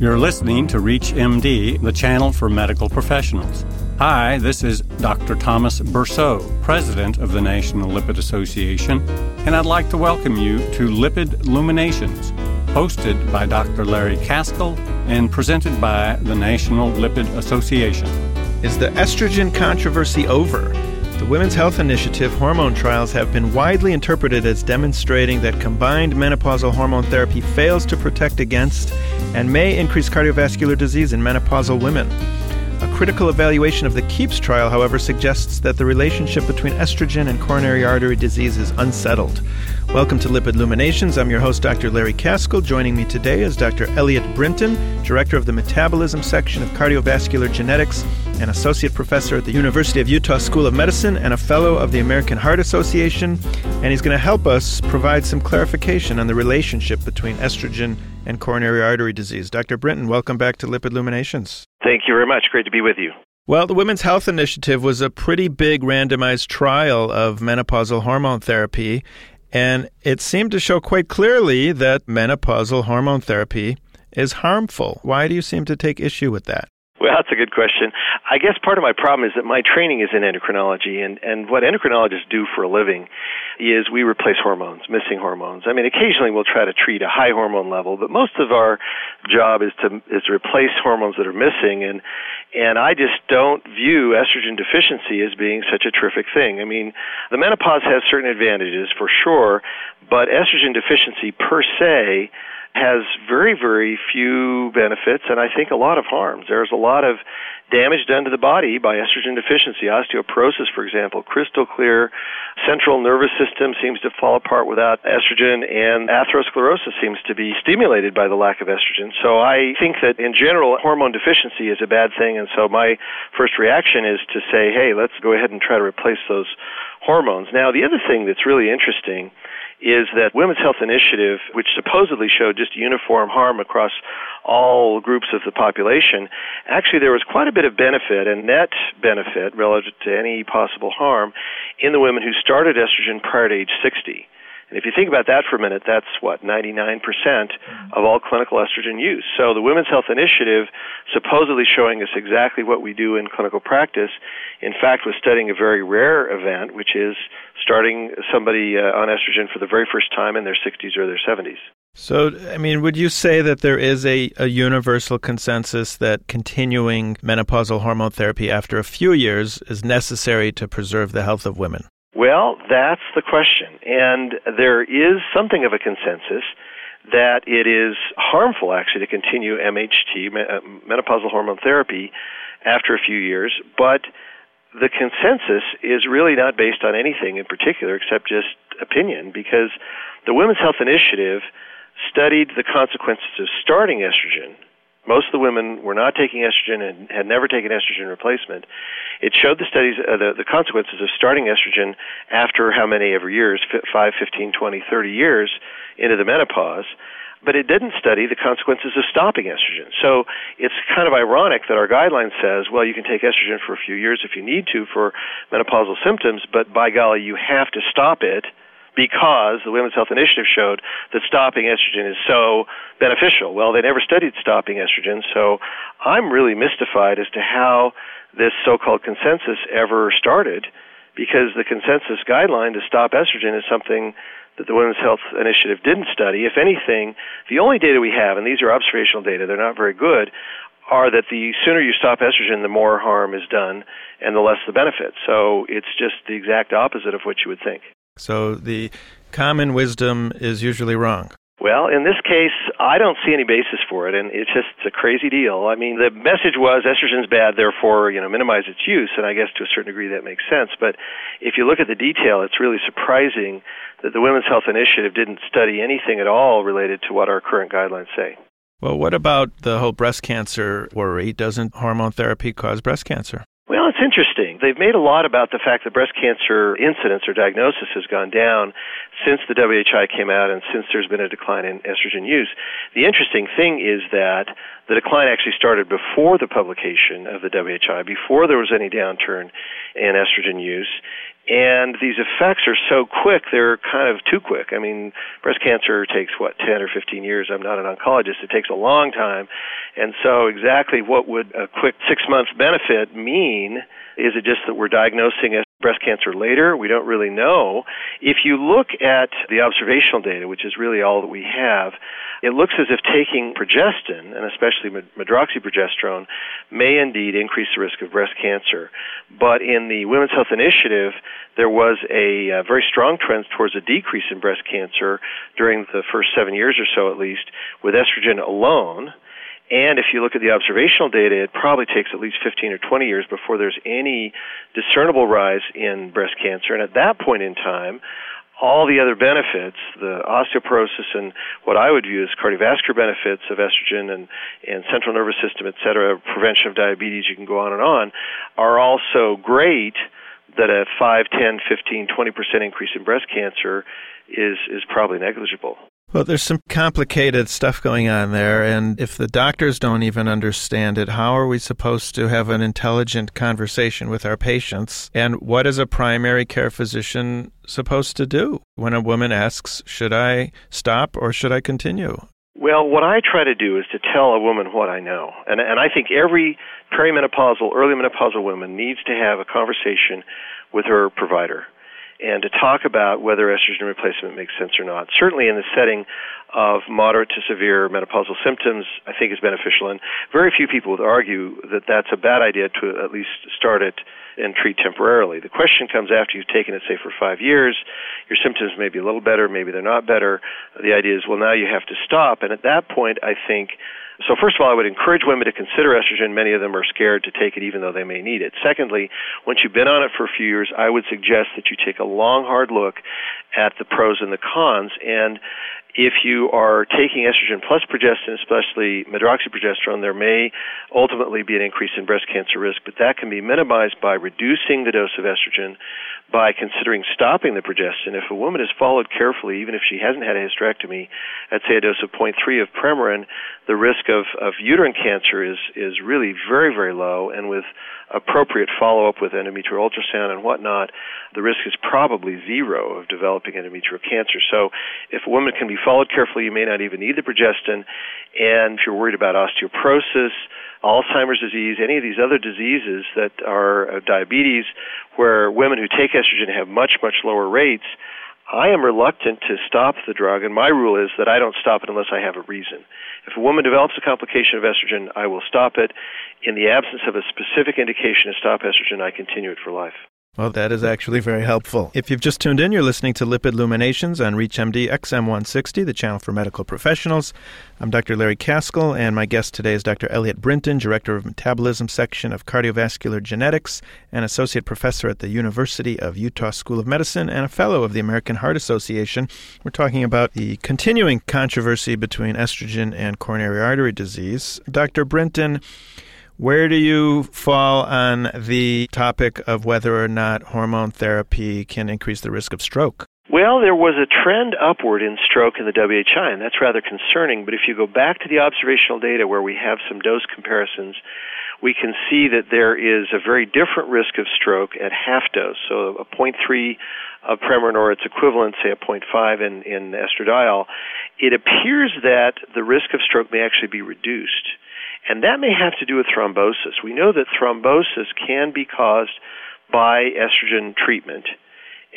You're listening to Reach MD, the channel for medical professionals. Hi, this is Dr. Thomas Berceau, President of the National Lipid Association, and I'd like to welcome you to Lipid Luminations, hosted by Dr. Larry Kaskel and presented by the National Lipid Association. Is the estrogen controversy over? Women's Health Initiative hormone trials have been widely interpreted as demonstrating that combined menopausal hormone therapy fails to protect against and may increase cardiovascular disease in menopausal women. A critical evaluation of the KEEPS trial, however, suggests that the relationship between estrogen and coronary artery disease is unsettled. Welcome to Lipid Luminations. I'm your host, Dr. Larry Kaskel. Joining me today is Dr. Eliot Brinton, Director of the Metabolism Section of Cardiovascular Genetics and Associate Professor at the University of Utah School of Medicine and a Fellow of the American Heart Association. And he's going to help us provide some clarification on the relationship between estrogen and coronary artery disease. Dr. Brinton, welcome back to Lipid Luminations. Thank you very much. Great to be with you. Well, the Women's Health Initiative was a pretty big randomized trial of menopausal hormone therapy, and it seemed to show quite clearly that menopausal hormone therapy is harmful. Why do you seem to take issue with that? That's a good question. I guess part of my problem is that my training is in endocrinology, and, and what endocrinologists do for a living is we replace hormones, missing hormones. I mean, occasionally we'll try to treat a high hormone level, but most of our job is to is to replace hormones that are missing, and and I just don't view estrogen deficiency as being such a terrific thing. I mean, the menopause has certain advantages for sure, but estrogen deficiency per se has very, very few benefits and I think a lot of harms. There's a lot of damage done to the body by estrogen deficiency. Osteoporosis, for example, crystal clear central nervous system seems to fall apart without estrogen, and atherosclerosis seems to be stimulated by the lack of estrogen. So I think that in general, hormone deficiency is a bad thing, and so my first reaction is to say, hey, let's go ahead and try to replace those hormones. Now, the other thing that's really interesting is that Women's Health Initiative, which supposedly showed just uniform harm across all groups of the population, actually there was quite a bit of benefit and net benefit relative to any possible harm in the women who started estrogen prior to age 60. And if you think about that for a minute, that's what, 99% of all clinical estrogen use. So the Women's Health Initiative, supposedly showing us exactly what we do in clinical practice, in fact was studying a very rare event, which is starting somebody uh, on estrogen for the very first time in their 60s or their 70s. So, I mean, would you say that there is a, a universal consensus that continuing menopausal hormone therapy after a few years is necessary to preserve the health of women? Well, that's the question. And there is something of a consensus that it is harmful actually to continue MHT, uh, menopausal hormone therapy, after a few years, but the consensus is really not based on anything in particular except just opinion because the Women's Health Initiative studied the consequences of starting estrogen. Most of the women were not taking estrogen and had never taken estrogen replacement. It showed the studies uh, the, the consequences of starting estrogen after how many ever years, 5, 15, 20, 30 years into the menopause but it didn't study the consequences of stopping estrogen. So it's kind of ironic that our guideline says, well, you can take estrogen for a few years if you need to for menopausal symptoms, but by golly, you have to stop it because the Women's Health Initiative showed that stopping estrogen is so beneficial. Well, they never studied stopping estrogen, so I'm really mystified as to how this so-called consensus ever started because the consensus guideline to stop estrogen is something that the Women's Health Initiative didn't study. If anything, the only data we have, and these are observational data, they're not very good, are that the sooner you stop estrogen, the more harm is done and the less the benefit. So it's just the exact opposite of what you would think. So the common wisdom is usually wrong. Well, in this case, I don't see any basis for it, and it's just it's a crazy deal. I mean, the message was estrogen's bad, therefore, you know, minimize its use, and I guess to a certain degree that makes sense. But if you look at the detail, it's really surprising that the Women's Health Initiative didn't study anything at all related to what our current guidelines say. Well, what about the whole breast cancer worry? Doesn't hormone therapy cause breast cancer? Well, it's interesting. They've made a lot about the fact that breast cancer incidence or diagnosis has gone down since the WHI came out and since there's been a decline in estrogen use. The interesting thing is that the decline actually started before the publication of the WHI, before there was any downturn in estrogen use. And these effects are so quick, they're kind of too quick. I mean, breast cancer takes, what, 10 or 15 years? I'm not an oncologist. It takes a long time. And so, exactly what would a quick six month benefit mean? Is it just that we're diagnosing breast cancer later? We don't really know. If you look at the observational data, which is really all that we have, it looks as if taking progestin, and especially medroxyprogesterone, may indeed increase the risk of breast cancer. But in the Women's Health Initiative, there was a, a very strong trend towards a decrease in breast cancer during the first seven years or so, at least, with estrogen alone. And if you look at the observational data, it probably takes at least 15 or 20 years before there's any discernible rise in breast cancer. And at that point in time, all the other benefits, the osteoporosis and what I would view as cardiovascular benefits of estrogen and, and central nervous system, et cetera, prevention of diabetes, you can go on and on, are also great that a 5, 10, 15, 20% increase in breast cancer is, is probably negligible. Well, there's some complicated stuff going on there, and if the doctors don't even understand it, how are we supposed to have an intelligent conversation with our patients? And what is a primary care physician supposed to do when a woman asks, Should I stop or should I continue? Well, what I try to do is to tell a woman what I know. And, and I think every perimenopausal, early menopausal woman needs to have a conversation with her provider and to talk about whether estrogen replacement makes sense or not. Certainly in the setting of moderate to severe menopausal symptoms, I think is beneficial. And very few people would argue that that's a bad idea to at least start it and treat temporarily. The question comes after you've taken it, say, for five years. Your symptoms may be a little better, maybe they're not better. The idea is, well, now you have to stop. And at that point, I think so, first of all, I would encourage women to consider estrogen. Many of them are scared to take it even though they may need it. Secondly, once you've been on it for a few years, I would suggest that you take a long, hard look at the pros and the cons. And if you are taking estrogen plus progestin, especially medroxyprogesterone, there may ultimately be an increase in breast cancer risk, but that can be minimized by reducing the dose of estrogen, by considering stopping the progestin. If a woman is followed carefully, even if she hasn't had a hysterectomy, at say a dose of 0.3 of Premarin, the risk of, of uterine cancer is, is really very, very low, and with appropriate follow up with endometrial ultrasound and whatnot, the risk is probably zero of developing endometrial cancer. So, if a woman can be followed carefully, you may not even need the progestin. And if you're worried about osteoporosis, Alzheimer's disease, any of these other diseases that are uh, diabetes, where women who take estrogen have much, much lower rates, I am reluctant to stop the drug, and my rule is that I don't stop it unless I have a reason. If a woman develops a complication of estrogen, I will stop it. In the absence of a specific indication to stop estrogen, I continue it for life. Well, that is actually very helpful. If you've just tuned in, you're listening to Lipid Luminations on ReachMD XM160, the channel for medical professionals. I'm Dr. Larry Kaskel, and my guest today is Dr. Eliot Brinton, Director of Metabolism Section of Cardiovascular Genetics and Associate Professor at the University of Utah School of Medicine and a Fellow of the American Heart Association. We're talking about the continuing controversy between estrogen and coronary artery disease. Dr. Brinton, where do you fall on the topic of whether or not hormone therapy can increase the risk of stroke? Well, there was a trend upward in stroke in the WHI, and that's rather concerning. But if you go back to the observational data where we have some dose comparisons, we can see that there is a very different risk of stroke at half dose. So a 0.3 of Premarin or its equivalent, say a 0.5 in, in estradiol, it appears that the risk of stroke may actually be reduced. And that may have to do with thrombosis. We know that thrombosis can be caused by estrogen treatment,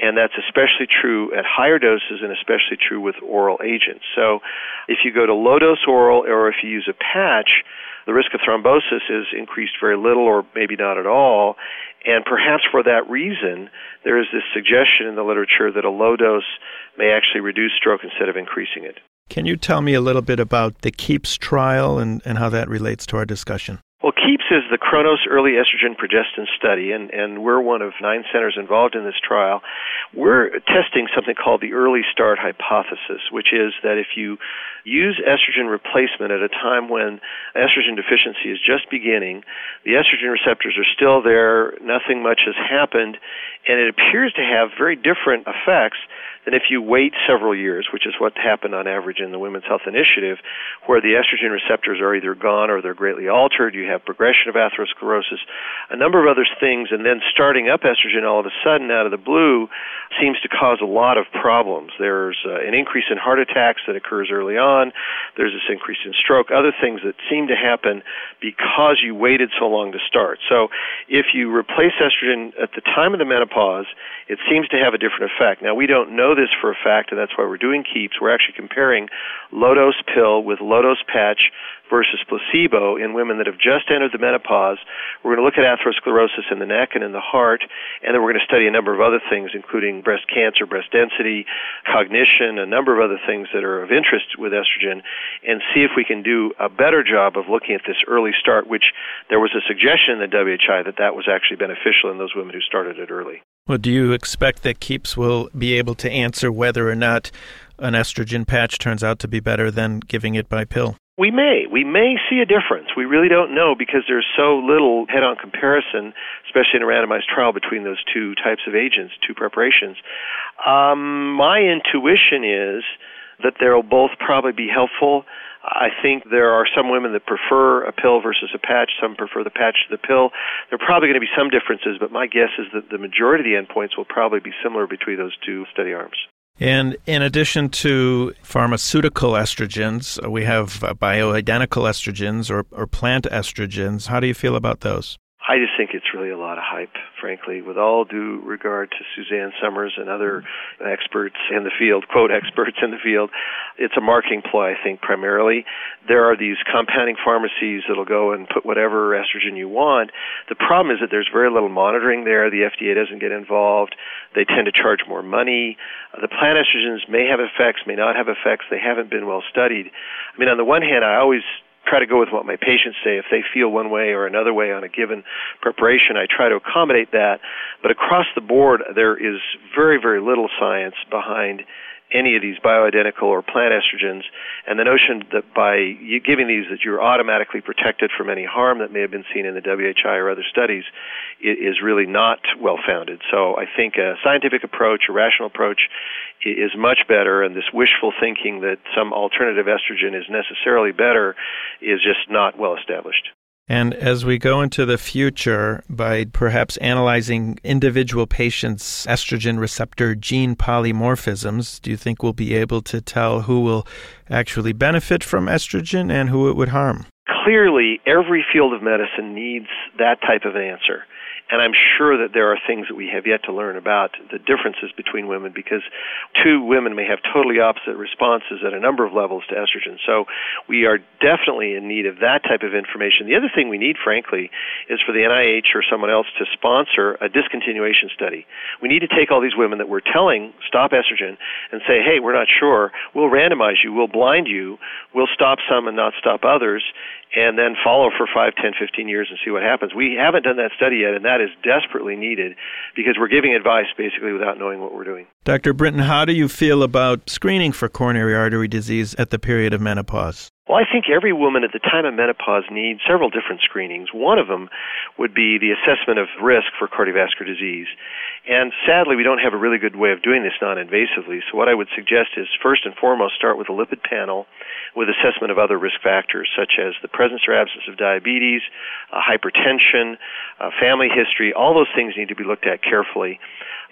and that's especially true at higher doses and especially true with oral agents. So if you go to low dose oral or if you use a patch, the risk of thrombosis is increased very little or maybe not at all. And perhaps for that reason, there is this suggestion in the literature that a low dose may actually reduce stroke instead of increasing it. Can you tell me a little bit about the KEEPS trial and, and how that relates to our discussion? Well, KEEPS is the Kronos Early Estrogen Progestin Study, and, and we're one of nine centers involved in this trial. We're testing something called the early start hypothesis, which is that if you use estrogen replacement at a time when estrogen deficiency is just beginning, the estrogen receptors are still there, nothing much has happened, and it appears to have very different effects than if you wait several years, which is what happened on average in the Women's Health Initiative, where the estrogen receptors are either gone or they're greatly altered. You have progression progression of atherosclerosis, a number of other things, and then starting up estrogen all of a sudden out of the blue seems to cause a lot of problems. There's uh, an increase in heart attacks that occurs early on. There's this increase in stroke, other things that seem to happen because you waited so long to start. So if you replace estrogen at the time of the menopause, it seems to have a different effect. Now, we don't know this for a fact, and that's why we're doing KEEPS. We're actually comparing low dose pill with low dose patch versus placebo in women that have just entered the menopause. We're going to look at atherosclerosis in the neck and in the heart, and then we're going to study a number of other things, including breast cancer, breast density, cognition, a number of other things that are of interest with estrogen, and see if we can do a better job of looking at this early start, which there was a suggestion in the WHI that that was actually beneficial in those women who started it early. Well, do you expect that KEEPS will be able to answer whether or not an estrogen patch turns out to be better than giving it by pill? We may. We may see a difference. We really don't know because there's so little head on comparison, especially in a randomized trial between those two types of agents, two preparations. Um, my intuition is that they'll both probably be helpful. I think there are some women that prefer a pill versus a patch. Some prefer the patch to the pill. There are probably going to be some differences, but my guess is that the majority of the endpoints will probably be similar between those two study arms. And in addition to pharmaceutical estrogens, we have uh, bioidentical estrogens or, or plant estrogens. How do you feel about those? I just think it's really a lot of hype, frankly, with all due regard to Suzanne Somers and other experts in the field, quote, experts in the field. It's a marketing ploy, I think, primarily. There are these compounding pharmacies that'll go and put whatever estrogen you want. The problem is that there's very little monitoring there. The FDA doesn't get involved. They tend to charge more money. The plant estrogens may have effects, may not have effects. They haven't been well studied. I mean, on the one hand, I always try to go with what my patients say. If they feel one way or another way on a given preparation, I try to accommodate that. But across the board, there is very, very little science behind any of these bioidentical or plant estrogens, and the notion that by giving these that you're automatically protected from any harm that may have been seen in the WHI or other studies is really not well founded. So I think a scientific approach, a rational approach, is much better, and this wishful thinking that some alternative estrogen is necessarily better is just not well established. And as we go into the future, by perhaps analyzing individual patients' estrogen receptor gene polymorphisms, do you think we'll be able to tell who will actually benefit from estrogen and who it would harm? Clearly, every field of medicine needs that type of answer. And I'm sure that there are things that we have yet to learn about the differences between women because two women may have totally opposite responses at a number of levels to estrogen. So we are definitely in need of that type of information. The other thing we need, frankly, is for the NIH or someone else to sponsor a discontinuation study. We need to take all these women that we're telling stop estrogen and say, hey, we're not sure. We'll randomize you. We'll blind you. We'll stop some and not stop others and then follow for 5, 10, 15 years and see what happens. We haven't done that study yet, and that is desperately needed because we're giving advice basically without knowing what we're doing. Dr. Brinton, how do you feel about screening for coronary artery disease at the period of menopause? Well, I think every woman at the time of menopause needs several different screenings. One of them would be the assessment of risk for cardiovascular disease. And sadly, we don't have a really good way of doing this non invasively. So, what I would suggest is first and foremost start with a lipid panel with assessment of other risk factors such as the presence or absence of diabetes, uh, hypertension, uh, family history. All those things need to be looked at carefully.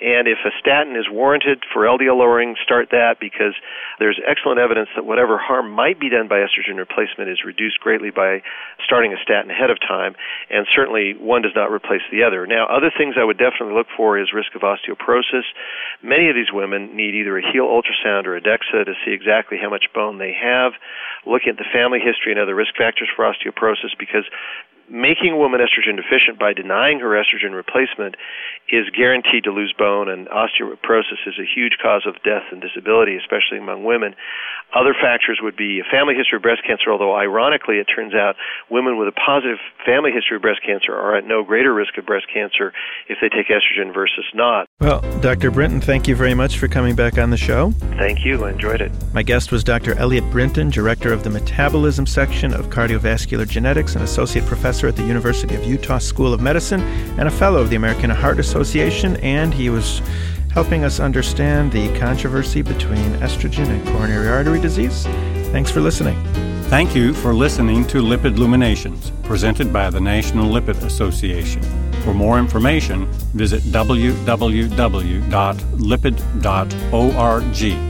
And if a statin is warranted for LDL lowering, start that because there's excellent evidence that whatever harm might be done by estrogen replacement is reduced greatly by starting a statin ahead of time. And certainly one does not replace the other. Now, other things I would definitely look for is risk of osteoporosis. Many of these women need either a heel ultrasound or a DEXA to see exactly how much bone they have. Looking at the family history and other risk factors for osteoporosis because making a woman estrogen deficient by denying her estrogen replacement is guaranteed to lose bone, and osteoporosis is a huge cause of death and disability, especially among women. Other factors would be a family history of breast cancer, although ironically it turns out women with a positive family history of breast cancer are at no greater risk of breast cancer if they take estrogen versus not. Well, Dr. Brinton, thank you very much for coming back on the show. Thank you. I enjoyed it. My guest was Dr. Eliot Brinton, Director of the Metabolism Section of Cardiovascular Genetics and Associate Professor professor at the University of Utah School of Medicine and a fellow of the American Heart Association, and he was helping us understand the controversy between estrogen and coronary artery disease. Thanks for listening. Thank you for listening to Lipid Luminations, presented by the National Lipid Association. For more information, visit www.lipid.org.